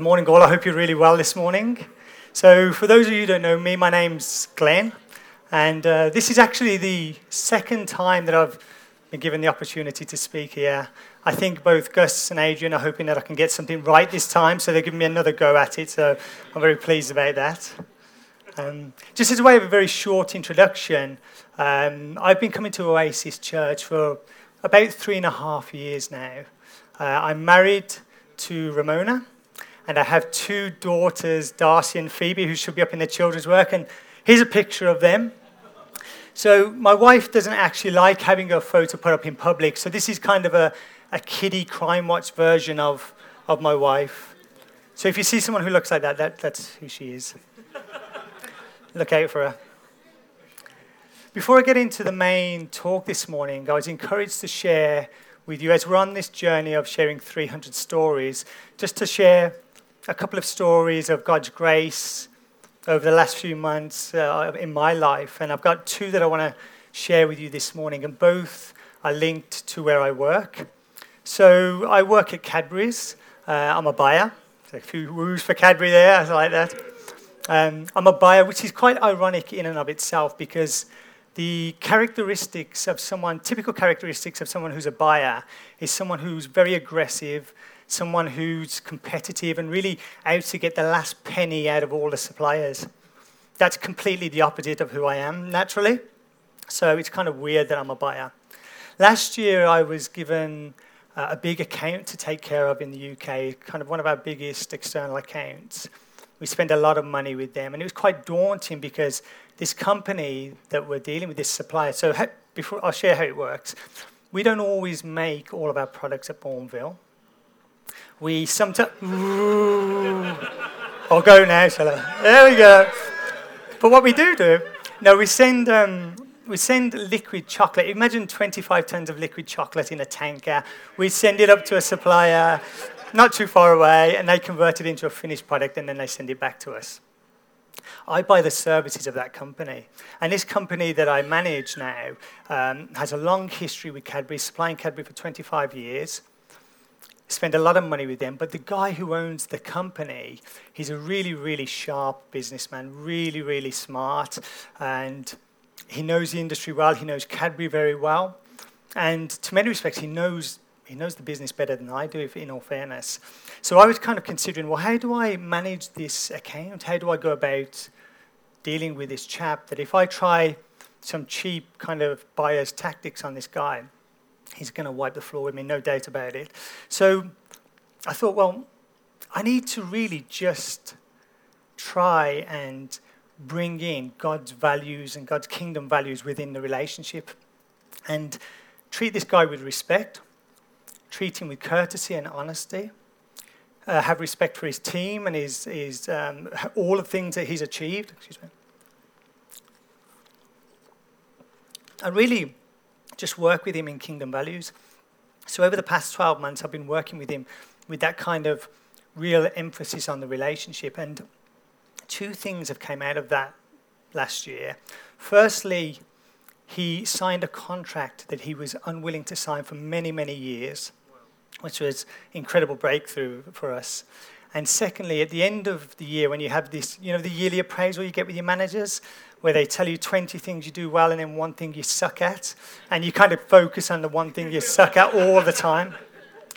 Good morning, all. I hope you're really well this morning. So, for those of you who don't know me, my name's Glenn, and uh, this is actually the second time that I've been given the opportunity to speak here. I think both Gus and Adrian are hoping that I can get something right this time, so they're giving me another go at it, so I'm very pleased about that. Um, just as a way of a very short introduction, um, I've been coming to Oasis Church for about three and a half years now. Uh, I'm married to Ramona, and I have two daughters, Darcy and Phoebe, who should be up in the children's work. And here's a picture of them. So my wife doesn't actually like having a photo put up in public. So this is kind of a, a kiddie crime watch version of, of my wife. So if you see someone who looks like that, that that's who she is. Look out for her. Before I get into the main talk this morning, I was encouraged to share with you as we're on this journey of sharing 300 stories, just to share a couple of stories of God's grace over the last few months uh, in my life. And I've got two that I want to share with you this morning, and both are linked to where I work. So I work at Cadbury's. Uh, I'm a buyer. a few woos for Cadbury there, I like that. Um, I'm a buyer, which is quite ironic in and of itself because the characteristics of someone, typical characteristics of someone who's a buyer, is someone who's very aggressive, someone who's competitive and really out to get the last penny out of all the suppliers. That's completely the opposite of who I am naturally. So it's kind of weird that I'm a buyer. Last year, I was given uh, a big account to take care of in the UK, kind of one of our biggest external accounts. We spent a lot of money with them, and it was quite daunting because this company that we're dealing with, this supplier, so before I'll share how it works. We don't always make all of our products at Bournville we sometimes. I'll go now, shall I? There we go. But what we do do, no, we send um, we send liquid chocolate. Imagine 25 tons of liquid chocolate in a tanker. We send it up to a supplier, not too far away, and they convert it into a finished product, and then they send it back to us. I buy the services of that company. And this company that I manage now um, has a long history with Cadbury, supplying Cadbury for 25 years spend a lot of money with them. But the guy who owns the company, he's a really, really sharp businessman, really, really smart, and he knows the industry well. He knows Cadbury very well, and to many respects, he knows he knows the business better than I do. If, in all fairness, so I was kind of considering, well, how do I manage this account? How do I go about dealing with this chap? That if I try some cheap kind of buyer's tactics on this guy He's going to wipe the floor with me, no doubt about it. So I thought, well, I need to really just try and bring in God's values and God's kingdom values within the relationship and treat this guy with respect, treat him with courtesy and honesty, uh, have respect for his team and his, his, um, all the things that he's achieved. Excuse me. And really just work with him in kingdom values. So over the past 12 months, I've been working with him with that kind of real emphasis on the relationship. And two things have come out of that last year. Firstly, he signed a contract that he was unwilling to sign for many, many years, which was incredible breakthrough for us. And secondly, at the end of the year, when you have this, you know, the yearly appraisal you get with your managers, where they tell you 20 things you do well and then one thing you suck at, and you kind of focus on the one thing you suck at all the time.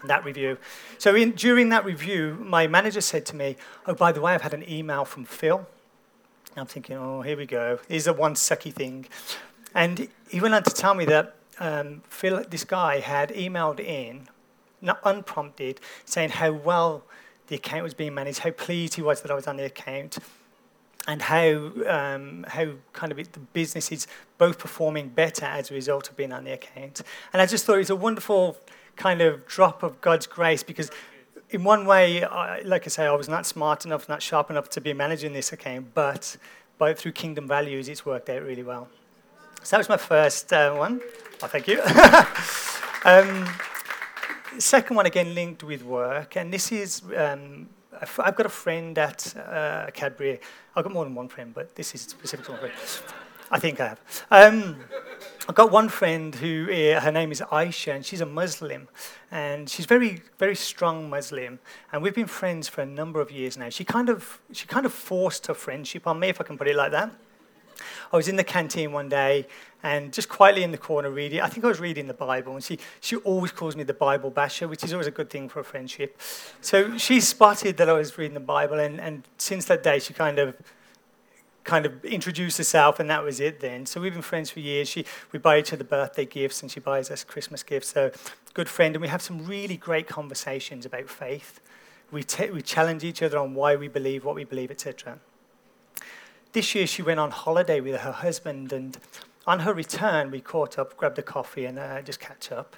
That review. So in, during that review, my manager said to me, "Oh, by the way, I've had an email from Phil." I'm thinking, "Oh, here we go. Here's the one sucky thing," and he went on to tell me that um, Phil, this guy, had emailed in, not unprompted, saying how well the account was being managed, how pleased he was that I was on the account, and how um, how kind of it, the business is both performing better as a result of being on the account. And I just thought it was a wonderful kind of drop of God's grace because. In one way, I, like I say, I was not smart enough, not sharp enough to be managing this account, but, but through kingdom values, it's worked out really well. So that was my first uh, one. Oh, thank you. um, second one, again, linked with work, and this is um, I've got a friend at uh, Cadbury. I've got more than one friend, but this is specific to one friend. I think I have. Um, I've got one friend who, uh, her name is Aisha, and she's a Muslim. And she's very, very strong Muslim. And we've been friends for a number of years now. She kind of, she kind of forced her friendship on me, if I can put it like that. I was in the canteen one day and just quietly in the corner reading. I think I was reading the Bible, and she, she always calls me the Bible basher, which is always a good thing for a friendship. So she spotted that I was reading the Bible, and, and since that day, she kind of kind of introduced herself, and that was it then. So we've been friends for years. She, we buy each other birthday gifts, and she buys us Christmas gifts. So good friend, and we have some really great conversations about faith. We, we challenge each other on why we believe what we believe, etc. This year, she went on holiday with her husband, and on her return, we caught up, grabbed a coffee, and uh, just catch up.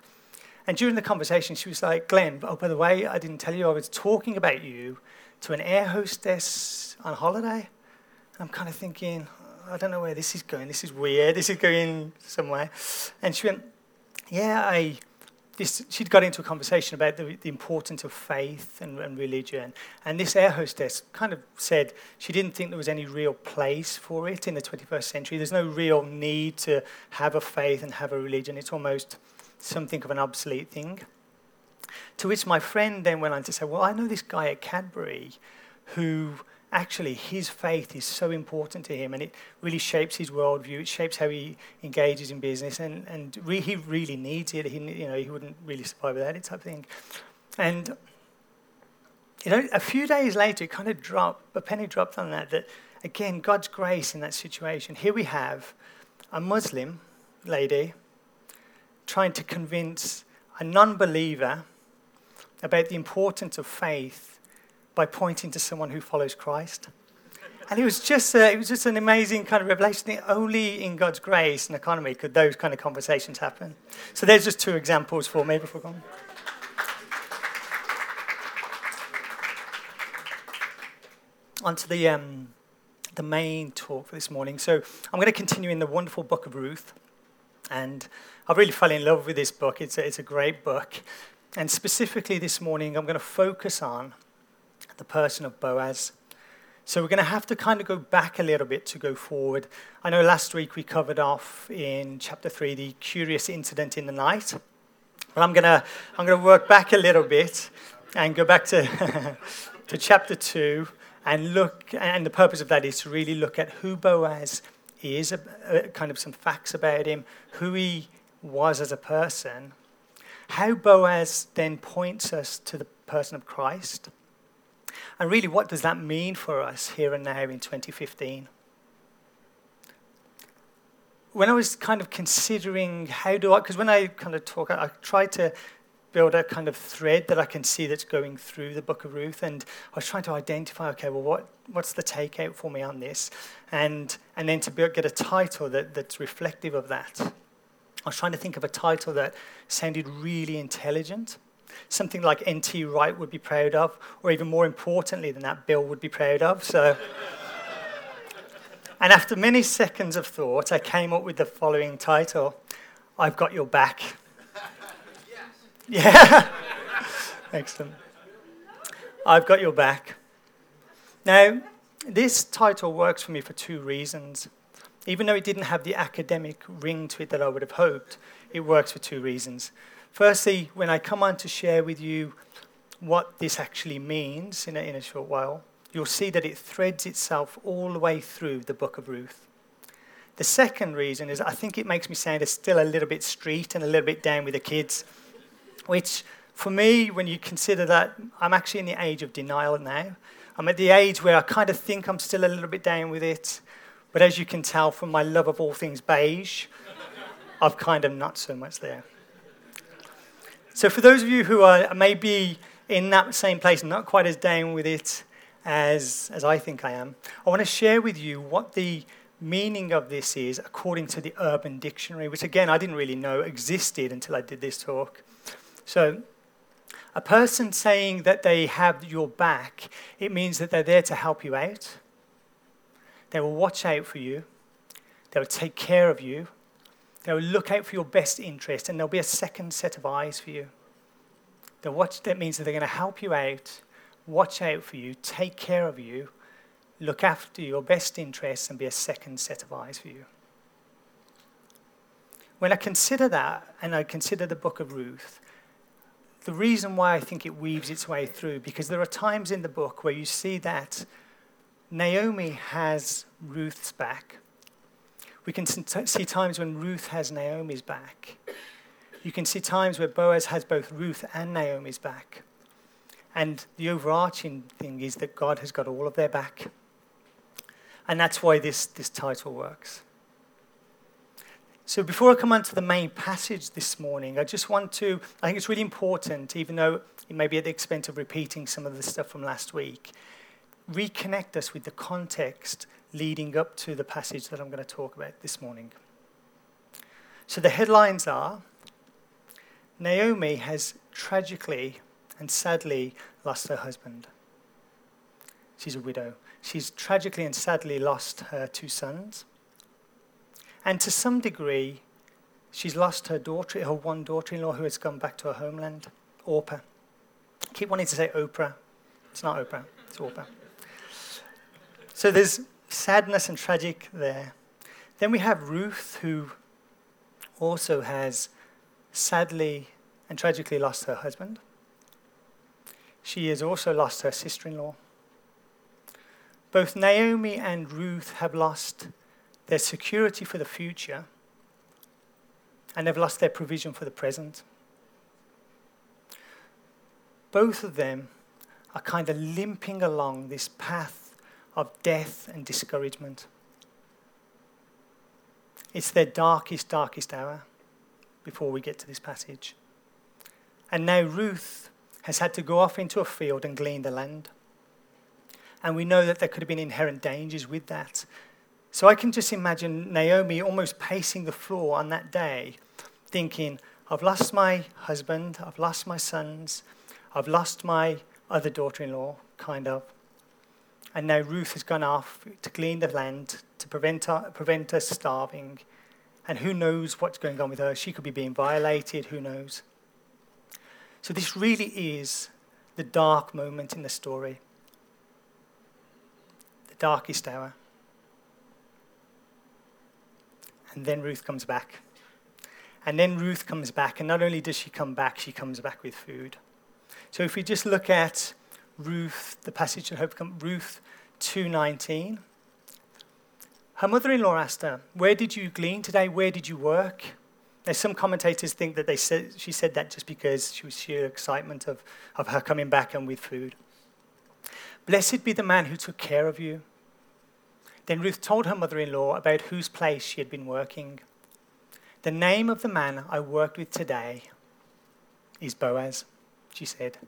And during the conversation, she was like, Glenn, oh, by the way, I didn't tell you I was talking about you to an air hostess on holiday. I'm kind of thinking, I don't know where this is going. This is weird. This is going somewhere. And she went, Yeah, I. This, she'd got into a conversation about the, the importance of faith and, and, religion. And this air hostess kind of said she didn't think there was any real place for it in the 21st century. There's no real need to have a faith and have a religion. It's almost something of an obsolete thing. To which my friend then went on to say, Well, I know this guy at Cadbury who actually his faith is so important to him and it really shapes his worldview. It shapes how he engages in business and, and re- he really needs it. He, you know, he wouldn't really survive without it type thing. And, you know, a few days later, it kind of dropped, a penny dropped on that, that again, God's grace in that situation. Here we have a Muslim lady trying to convince a non believer about the importance of faith by pointing to someone who follows Christ. And it was just a, it was just an amazing kind of revelation. Only in God's grace and economy could those kind of conversations happen. So there's just two examples for me before going. On to the, um, the main talk for this morning. So I'm going to continue in the wonderful book of Ruth. And I really fell in love with this book. It's a, it's a great book. And specifically this morning, I'm going to focus on the person of Boaz. So we're going to have to kind of go back a little bit to go forward. I know last week we covered off in chapter 3 the curious incident in the night. But I'm going to, I'm going to work back a little bit and go back to, to chapter 2 and look, and the purpose of that is to really look at who Boaz is, uh, kind of some facts about him, who he was as a person, how Boaz then points us to the person of Christ and really, what does that mean for us here and now in 2015? When I was kind of considering how do I, because when I kind of talk, I, I try to build a kind of thread that I can see that's going through the book of Ruth. And I was trying to identify, okay, well, what, what's the takeout for me on this? And, and then to be, get a title that, that's reflective of that. I was trying to think of a title that sounded really intelligent something like N.T. Wright would be proud of, or even more importantly than that, Bill would be proud of. So, and after many seconds of thought, I came up with the following title: "I've Got Your Back." Yeah, excellent. I've got your back. Now, this title works for me for two reasons. Even though it didn't have the academic ring to it that I would have hoped, it works for two reasons. Firstly, when I come on to share with you what this actually means in a, in a short while, you'll see that it threads itself all the way through the book of Ruth. The second reason is I think it makes me sound still a little bit street and a little bit down with the kids, which for me, when you consider that, I'm actually in the age of denial now. I'm at the age where I kind of think I'm still a little bit down with it, but as you can tell from my love of all things beige, I've kind of not so much there. So, for those of you who are maybe in that same place, not quite as down with it as, as I think I am, I want to share with you what the meaning of this is according to the Urban Dictionary, which again I didn't really know existed until I did this talk. So, a person saying that they have your back, it means that they're there to help you out. They will watch out for you. They will take care of you. They'll look out for your best interest, and there'll be a second set of eyes for you. They'll watch, that means that they're going to help you out, watch out for you, take care of you, look after your best interests, and be a second set of eyes for you. when I consider that and I consider the book of Ruth, the reason why I think it weaves its way through, because there are times in the book where you see that Naomi has Ruth's back. We can see times when Ruth has Naomi's back. You can see times where Boaz has both Ruth and Naomi's back. And the overarching thing is that God has got all of their back. And that's why this, this title works. So, before I come on to the main passage this morning, I just want to, I think it's really important, even though it may be at the expense of repeating some of the stuff from last week, reconnect us with the context leading up to the passage that I'm going to talk about this morning. So, the headlines are Naomi has tragically and sadly lost her husband. She's a widow. She's tragically and sadly lost her two sons. And to some degree, she's lost her daughter, her one daughter-in-law who has gone back to her homeland, Orpah. I keep wanting to say Oprah. It's not Oprah, it's Orpah. So there's sadness and tragic there. Then we have Ruth, who also has sadly and tragically lost her husband. She has also lost her sister in law. Both Naomi and Ruth have lost their security for the future, and they've lost their provision for the present. Both of them are kind of limping along this path of death and discouragement. It's their darkest, darkest hour before we get to this passage. And now Ruth has had to go off into a field and glean the land. And we know that there could have been inherent dangers with that. So I can just imagine Naomi almost pacing the floor on that day, thinking, I've lost my husband, I've lost my sons, I've lost my other daughter in law, kind of. And now Ruth has gone off to glean the land to prevent her, prevent her starving. And who knows what's going on with her? She could be being violated, who knows? So, this really is the dark moment in the story, the darkest hour. And then Ruth comes back. And then Ruth comes back, and not only does she come back, she comes back with food. So if we just look at Ruth, the passage in Hope, Ruth 2:19, her mother-in-law asked her, "Where did you glean today? Where did you work?" Now, some commentators think that they said, she said that just because she was sheer excitement of, of her coming back and with food. Blessed be the man who took care of you. Then Ruth told her mother in law about whose place she had been working. The name of the man I worked with today is Boaz, she said.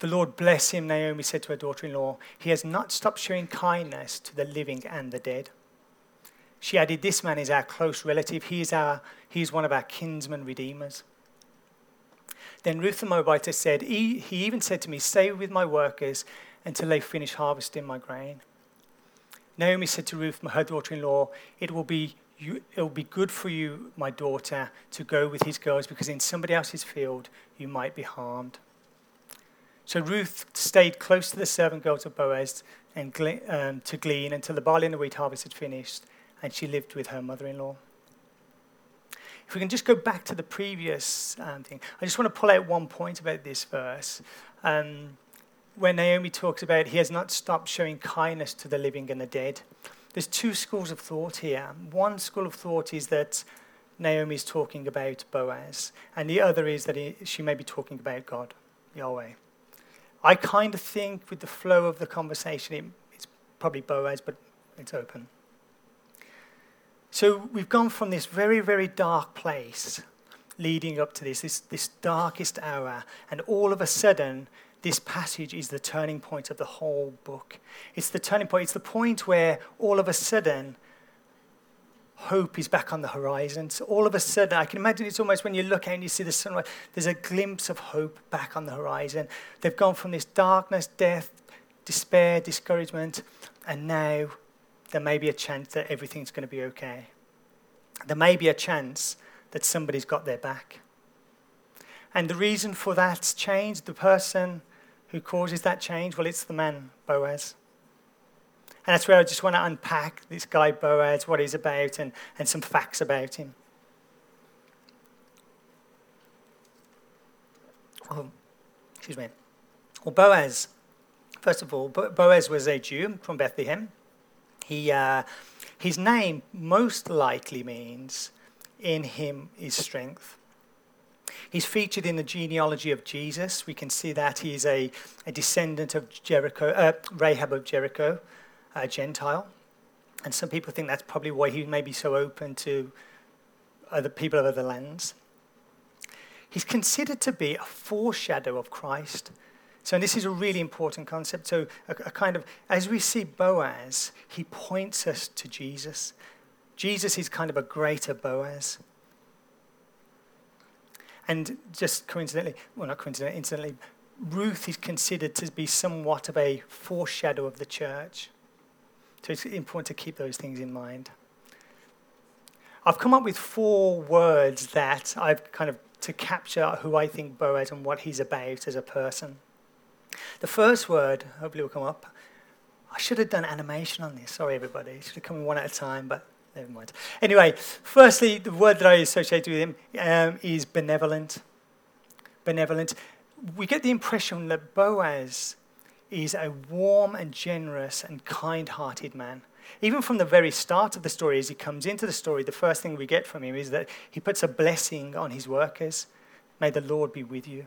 The Lord bless him, Naomi said to her daughter in law. He has not stopped showing kindness to the living and the dead. She added, This man is our close relative. He is, our, he is one of our kinsman redeemers. Then Ruth the Moabitess said, he, he even said to me, Stay with my workers until they finish harvesting my grain. Naomi said to Ruth, her daughter in law, it will be you, it will be good for you, my daughter, to go with his girls because in somebody else's field you might be harmed. So Ruth stayed close to the servant girls of Boaz and um, to glean until the barley and the wheat harvest had finished, and she lived with her mother in law. If we can just go back to the previous um, thing, I just want to pull out one point about this verse. Um, when Naomi talks about he has not stopped showing kindness to the living and the dead. There's two schools of thought here. One school of thought is that Naomi is talking about Boaz, and the other is that he, she may be talking about God, Yahweh. I kind of think, with the flow of the conversation, it, it's probably Boaz, but it's open. So we've gone from this very, very dark place leading up to this, this, this darkest hour, and all of a sudden, this passage is the turning point of the whole book. It's the turning point. It's the point where all of a sudden, hope is back on the horizon. So all of a sudden, I can imagine it's almost when you look out and you see the sunrise, there's a glimpse of hope back on the horizon. They've gone from this darkness, death, despair, discouragement, and now there may be a chance that everything's going to be okay. There may be a chance that somebody's got their back. And the reason for that change, the person who causes that change? Well, it's the man, Boaz. And that's where I just want to unpack this guy Boaz, what he's about, and, and some facts about him. Oh, excuse me. Well, Boaz, first of all, Boaz was a Jew from Bethlehem. He, uh, his name most likely means in him is strength. He's featured in the genealogy of Jesus. We can see that he's a, a descendant of Jericho, uh, Rahab of Jericho, a Gentile. And some people think that's probably why he may be so open to other people of other lands. He's considered to be a foreshadow of Christ. So this is a really important concept. So a, a kind of, as we see Boaz, he points us to Jesus. Jesus is kind of a greater Boaz. And just coincidentally, well, not coincidentally, incidentally, Ruth is considered to be somewhat of a foreshadow of the church. So it's important to keep those things in mind. I've come up with four words that I've kind of to capture who I think Boaz and what he's about as a person. The first word, hopefully, will come up. I should have done animation on this. Sorry, everybody. It should have come one at a time, but never mind. Anyway, firstly, the word that I associate with him um, is benevolent. Benevolent. We get the impression that Boaz is a warm and generous and kind hearted man. Even from the very start of the story, as he comes into the story, the first thing we get from him is that he puts a blessing on his workers. May the Lord be with you.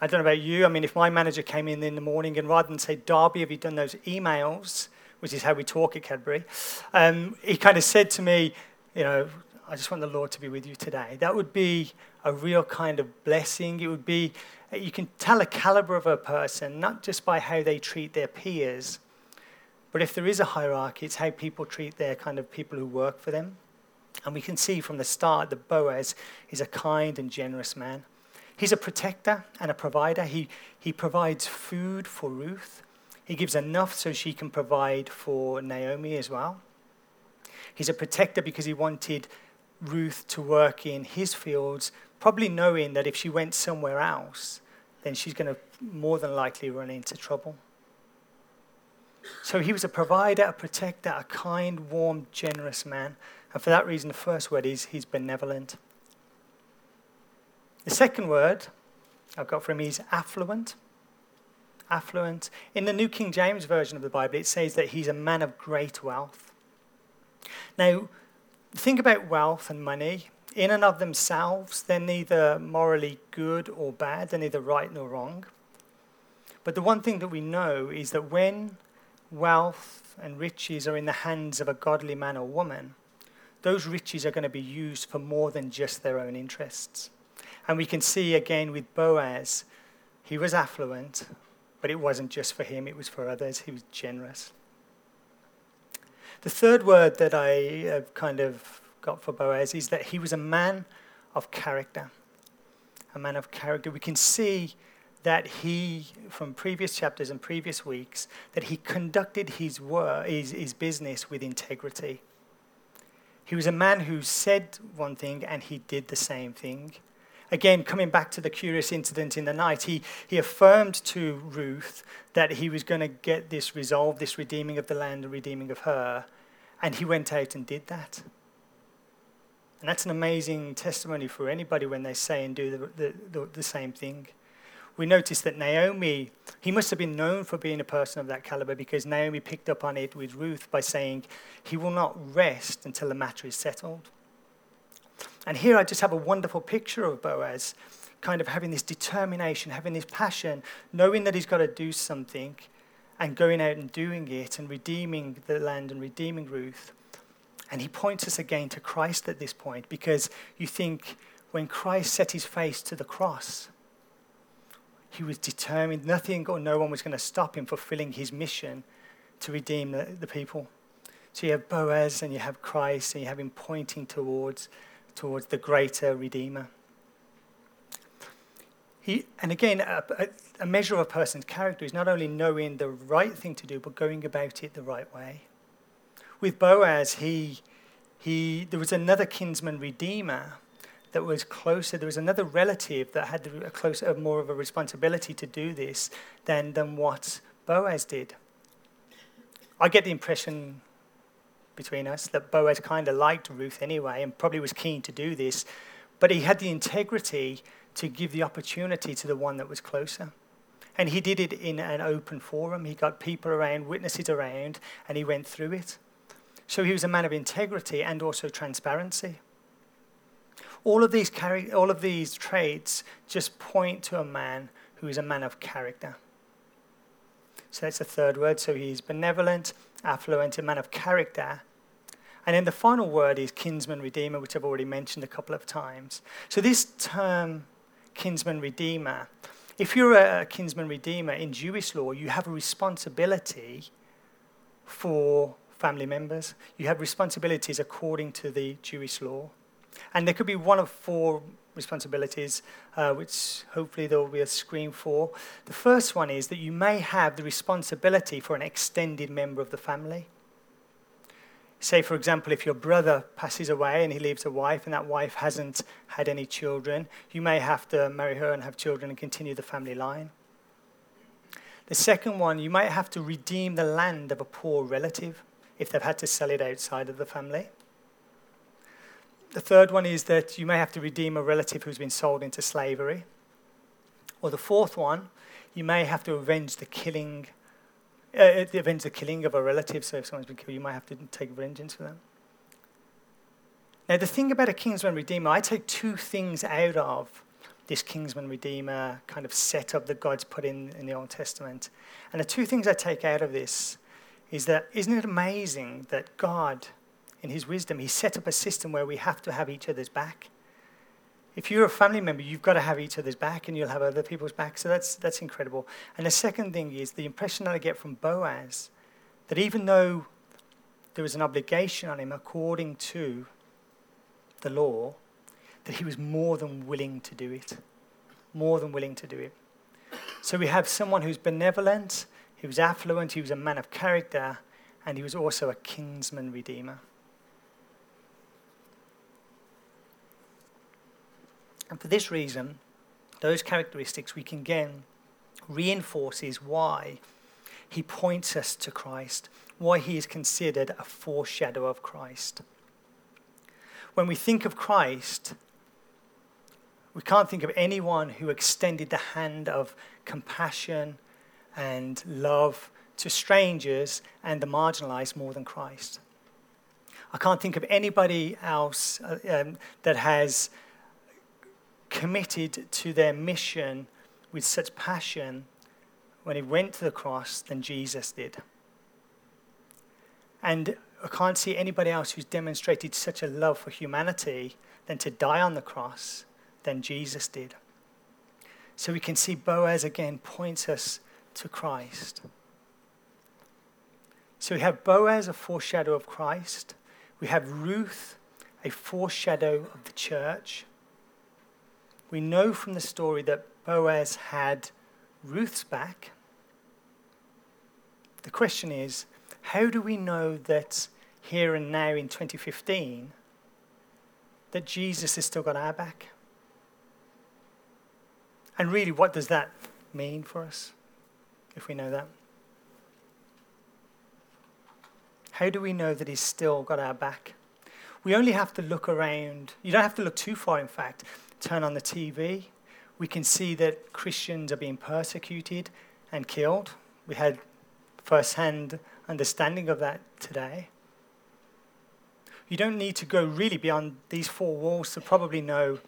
I don't know about you. I mean, if my manager came in in the morning and rather than say, Darby, have you done those emails? which is how we talk at Cadbury, um, he kind of said to me, you know, I just want the Lord to be with you today. That would be a real kind of blessing. It would be, you can tell a caliber of a person, not just by how they treat their peers, but if there is a hierarchy, it's how people treat their kind of people who work for them. And we can see from the start that Boaz is a kind and generous man. He's a protector and a provider. He, he provides food for Ruth. He gives enough so she can provide for Naomi as well. He's a protector because he wanted Ruth to work in his fields, probably knowing that if she went somewhere else, then she's going to more than likely run into trouble. So he was a provider, a protector, a kind, warm, generous man. And for that reason, the first word is he's benevolent. The second word I've got for him is affluent affluent. In the New King James Version of the Bible, it says that he's a man of great wealth. Now, think about wealth and money. In and of themselves, they're neither morally good or bad, they're neither right nor wrong. But the one thing that we know is that when wealth and riches are in the hands of a godly man or woman, those riches are going to be used for more than just their own interests. And we can see again with Boaz, he was affluent, but it wasn't just for him, it was for others. He was generous. The third word that I have kind of got for Boaz is that he was a man of character. A man of character. We can see that he, from previous chapters and previous weeks, that he conducted his work, his, his business with integrity. He was a man who said one thing and he did the same thing. Again, coming back to the curious incident in the night, he, he affirmed to Ruth that he was going to get this resolved, this redeeming of the land, the redeeming of her. And he went out and did that. And that's an amazing testimony for anybody when they say and do the, the, the, same thing. We notice that Naomi, he must have been known for being a person of that caliber because Naomi picked up on it with Ruth by saying, He will not rest until the matter is settled. And here I just have a wonderful picture of Boaz, kind of having this determination, having this passion, knowing that he's got to do something, and going out and doing it and redeeming the land and redeeming Ruth. And he points us again to Christ at this point because you think when Christ set his face to the cross, he was determined, nothing or no one was going to stop him fulfilling his mission to redeem the, the people. So you have Boaz and you have Christ and you have him pointing towards towards the greater Redeemer. He, and again, a, a, measure of a person's character is not only knowing the right thing to do, but going about it the right way. With Boaz, he, he, there was another kinsman redeemer that was closer. There was another relative that had a closer, more of a responsibility to do this than, than what Boaz did. I get the impression between us that Boaz kind of liked Ruth anyway and probably was keen to do this, but he had the integrity to give the opportunity to the one that was closer. And he did it in an open forum. He got people around, witnesses around, and he went through it. So he was a man of integrity and also transparency. All of these, all of these traits just point to a man who is a man of character. So that's the third word. So he's benevolent, affluent, a man of character. And then the final word is kinsman redeemer, which I've already mentioned a couple of times. So this term, kinsman redeemer, if you're a kinsman redeemer in Jewish law, you have a responsibility for family members. You have responsibilities according to the Jewish law. And there could be one of four responsibilities, uh, which hopefully there will be a screen for. The first one is that you may have the responsibility for an extended member of the family. Say, for example, if your brother passes away and he leaves a wife and that wife hasn't had any children, you may have to marry her and have children and continue the family line. The second one, you might have to redeem the land of a poor relative if they've had to sell it outside of the family. The third one is that you may have to redeem a relative who's been sold into slavery. Or the fourth one, you may have to avenge the killing, uh, avenge the killing of a relative. So if someone's been killed, you might have to take vengeance for them. Now, the thing about a kinsman redeemer, I take two things out of this kinsman redeemer kind of setup that God's put in in the Old Testament. And the two things I take out of this is that isn't it amazing that God in his wisdom, he set up a system where we have to have each other's back. If you're a family member, you've got to have each other's back and you'll have other people's back. So that's, that's incredible. And the second thing is the impression that I get from Boaz that even though there was an obligation on him according to the law, that he was more than willing to do it. More than willing to do it. So we have someone who's benevolent, he was affluent, he was a man of character, and he was also a kinsman redeemer. And for this reason, those characteristics we can again reinforces why he points us to Christ, why he is considered a foreshadow of Christ. When we think of Christ, we can't think of anyone who extended the hand of compassion and love to strangers and the marginalized more than Christ. I can't think of anybody else uh, um, that has committed to their mission with such passion when he went to the cross than Jesus did. And I can't see anybody else who's demonstrated such a love for humanity than to die on the cross than Jesus did. So we can see Boaz again points us to Christ. So we have Boaz, a foreshadow of Christ. We have Ruth, a foreshadow of the church we know from the story that Boaz had Ruth's back. The question is how do we know that here and now in 2015 that Jesus has still got our back? And really, what does that mean for us if we know that? How do we know that He's still got our back? We only have to look around. You don't have to look too far, in fact turn on the TV, we can see that Christians are being persecuted and killed. We had firsthand understanding of that today. You don't need to go really beyond these four walls to probably know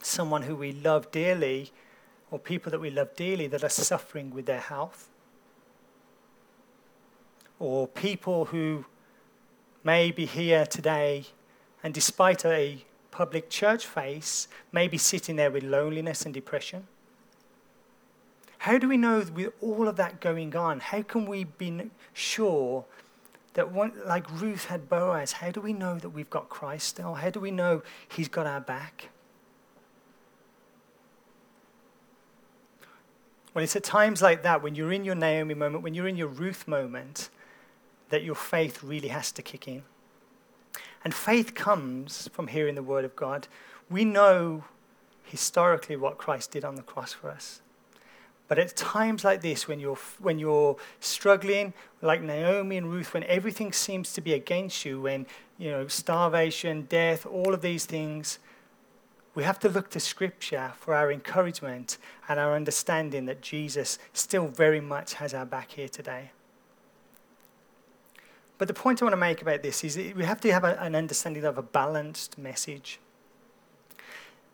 someone who we love dearly or people that we love dearly that are suffering with their health. Or people who may be here today and despite a public church face may be sitting there with loneliness and depression? How do we know with all of that going on, how can we be sure that one, like Ruth had Boaz, how do we know that we've got Christ still? How do we know he's got our back? Well, it's at times like that, when you're in your Naomi moment, when you're in your Ruth moment, that your faith really has to kick in. And faith comes from hearing the word of God. We know historically what Christ did on the cross for us. But at times like this, when you're, when you're struggling, like Naomi and Ruth, when everything seems to be against you, when you know starvation, death, all of these things, we have to look to Scripture for our encouragement and our understanding that Jesus still very much has our back here today. But the point I want to make about this is we have to have a, an understanding of a balanced message.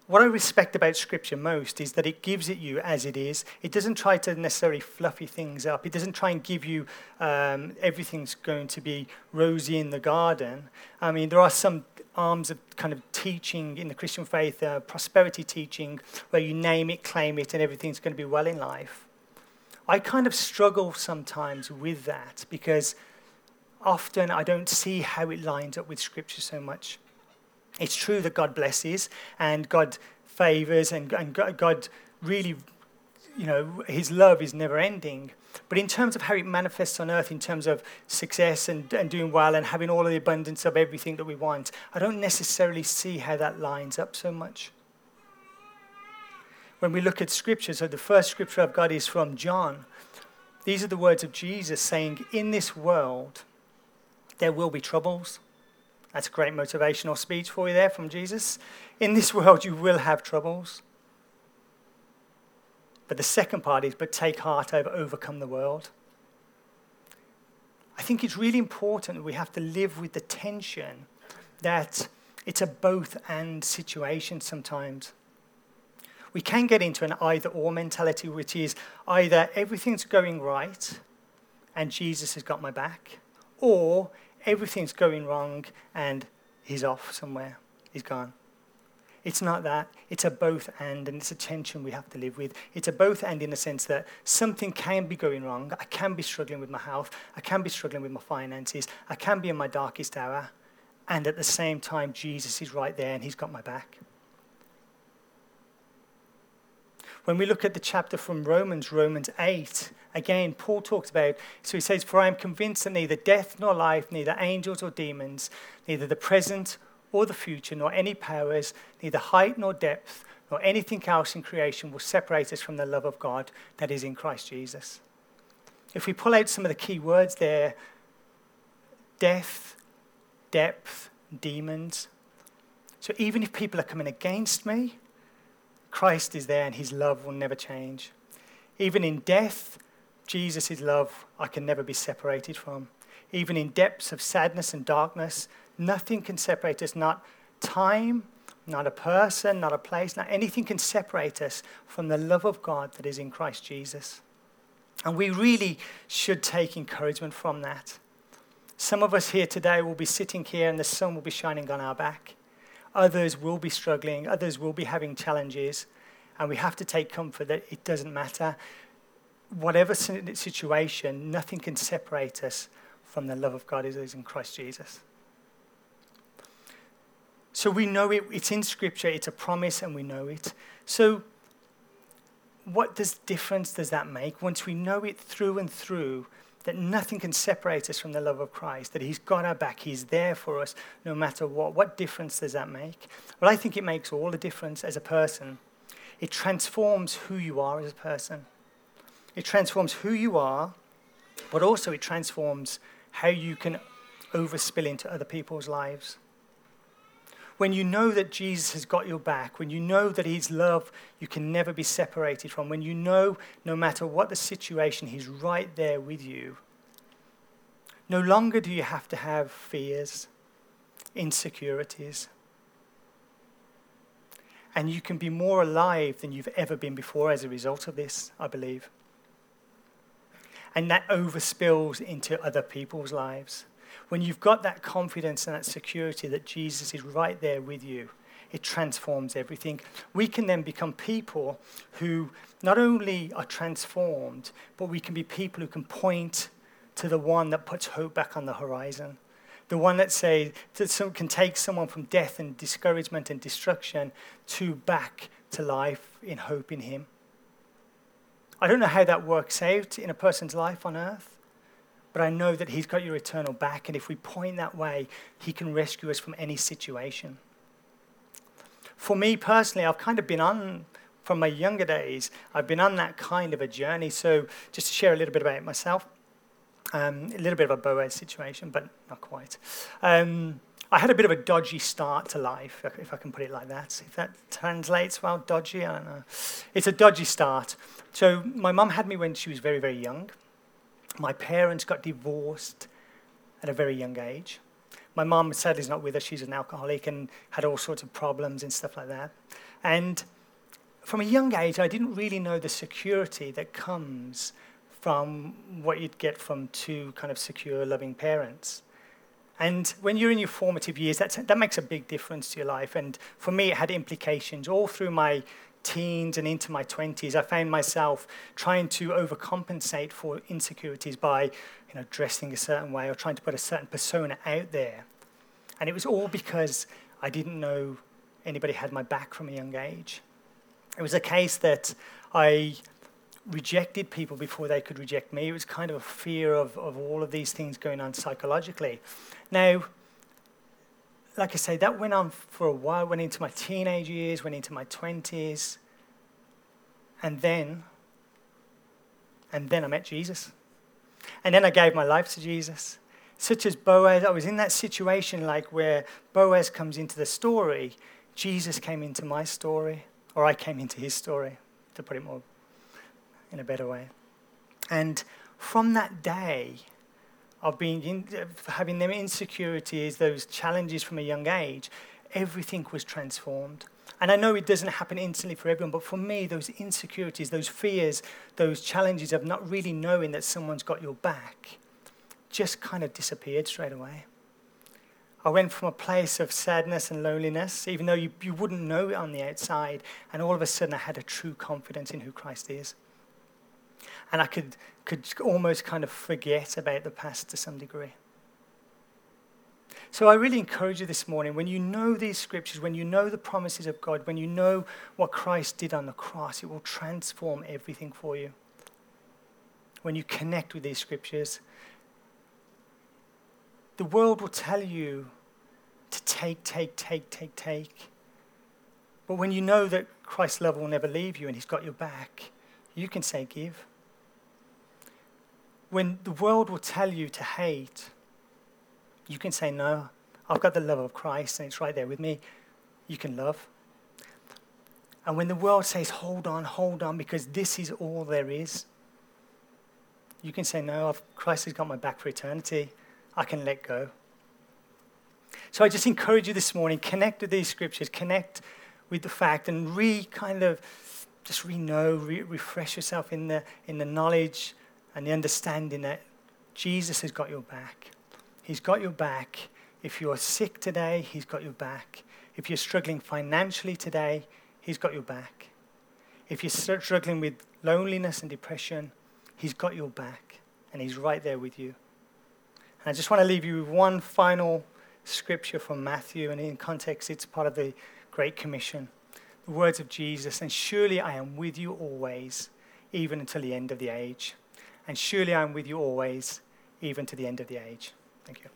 What I respect about Scripture most is that it gives it you as it is. It doesn't try to necessarily fluffy things up. It doesn't try and give you um, everything's going to be rosy in the garden. I mean, there are some arms of kind of teaching in the Christian faith, uh, prosperity teaching, where you name it, claim it, and everything's going to be well in life. I kind of struggle sometimes with that because often I don't see how it lines up with Scripture so much. It's true that God blesses and God favors and, and God really, you know, His love is never ending. But in terms of how it manifests on earth, in terms of success and, and doing well and having all of the abundance of everything that we want, I don't necessarily see how that lines up so much. When we look at scripture, so the first scripture I've got is from John. These are the words of Jesus saying, In this world, there will be troubles. That's a great motivational speech for you there from Jesus. In this world, you will have troubles. But the second part is, but take heart, I've overcome the world. I think it's really important we have to live with the tension that it's a both and situation sometimes. We can get into an either or mentality, which is either everything's going right and Jesus has got my back, or everything's going wrong and he's off somewhere, he's gone. It's not that. It's a both and, and it's a tension we have to live with. It's a both and in the sense that something can be going wrong. I can be struggling with my health. I can be struggling with my finances. I can be in my darkest hour. And at the same time, Jesus is right there and he's got my back. When we look at the chapter from Romans, Romans 8, again, Paul talks about, so he says, For I am convinced that neither death nor life, neither angels or demons, neither the present or the future, nor any powers, neither height nor depth, nor anything else in creation will separate us from the love of God that is in Christ Jesus. If we pull out some of the key words there death, depth, demons. So even if people are coming against me, Christ is there and his love will never change. Even in death, Jesus' love I can never be separated from. Even in depths of sadness and darkness, nothing can separate us, not time, not a person, not a place, not anything can separate us from the love of God that is in Christ Jesus. And we really should take encouragement from that. Some of us here today will be sitting here and the sun will be shining on our back. Others will be struggling, others will be having challenges, and we have to take comfort that it doesn't matter. Whatever situation, nothing can separate us from the love of God that is in Christ Jesus. So we know it, it's in Scripture, it's a promise, and we know it. So, what does difference does that make once we know it through and through? that nothing can separate us from the love of Christ, that He's got our back, He's there for us no matter what. What difference does that make? Well, I think it makes all the difference as a person. It transforms who you are as a person. It transforms who you are, but also it transforms how you can overspill into other people's lives when you know that Jesus has got your back, when you know that His love you can never be separated from, when you know no matter what the situation, He's right there with you, no longer do you have to have fears, insecurities. And you can be more alive than you've ever been before as a result of this, I believe. And that overspills into other people's lives when you've got that confidence and that security that Jesus is right there with you, it transforms everything. We can then become people who not only are transformed, but we can be people who can point to the one that puts hope back on the horizon. The one that say that some, can take someone from death and discouragement and destruction to back to life in hope in Him. I don't know how that works out in a person's life on earth, but I know that He's got your eternal back, and if we point that way, He can rescue us from any situation. For me personally, I've kind of been on, from my younger days, I've been on that kind of a journey. So, just to share a little bit about myself, um, a little bit of a Boaz situation, but not quite. Um, I had a bit of a dodgy start to life, if I can put it like that. If that translates well, dodgy, I don't know. It's a dodgy start. So my mum had me when she was very, very young. My parents got divorced at a very young age. My mum sadly is not with us. She's an alcoholic and had all sorts of problems and stuff like that. And from a young age, I didn't really know the security that comes from what you'd get from two kind of secure, loving parents. And when you're in your formative years, that makes a big difference to your life. And for me, it had implications all through my teens and into my 20s. I found myself trying to overcompensate for insecurities by you know, dressing a certain way or trying to put a certain persona out there. And it was all because I didn't know anybody had my back from a young age. It was a case that I rejected people before they could reject me. It was kind of a fear of, of all of these things going on psychologically. Now, like I say, that went on for a while, went into my teenage years, went into my 20s. And then, and then I met Jesus. And then I gave my life to Jesus. Such as Boaz, I was in that situation like where Boaz comes into the story, Jesus came into my story, or I came into his story, to put it more in a better way. And from that day, of being in, having them insecurities, those challenges from a young age, everything was transformed. And I know it doesn't happen instantly for everyone, but for me, those insecurities, those fears, those challenges of not really knowing that someone's got your back just kind of disappeared straight away. I went from a place of sadness and loneliness, even though you, you wouldn't know it on the outside, and all of a sudden I had a true confidence in who Christ is and I could, could almost kind of forget about the past to some degree. So I really encourage you this morning when you know these scriptures, when you know the promises of God, when you know what Christ did on the cross, it will transform everything for you. When you connect with these scriptures, the world will tell you to take, take, take, take, take. But when you know that Christ's love will never leave you and He's got your back, you can say, Give when the world will tell you to hate, you can say, No, I've got the love of Christ and it's right there with me. You can love. And when the world says, Hold on, hold on, because this is all there is, you can say, No, I've, Christ has got my back for eternity. I can let go. So I just encourage you this morning connect with these scriptures, connect with the fact, and re kind of just re know, re- refresh yourself in the, in the knowledge and the understanding that Jesus has got your back. He's got your back. If you're sick today, He's got your back. If you're struggling financially today, He's got your back. If you're struggling with loneliness and depression, He's got your back and He's right there with you. And I just want to leave you with one final scripture from Matthew, and in context, it's part of the Great Commission. The words of Jesus, and surely I am with you always, even until the end of the age and surely I'm with you always, even to the end of the age. Thank you.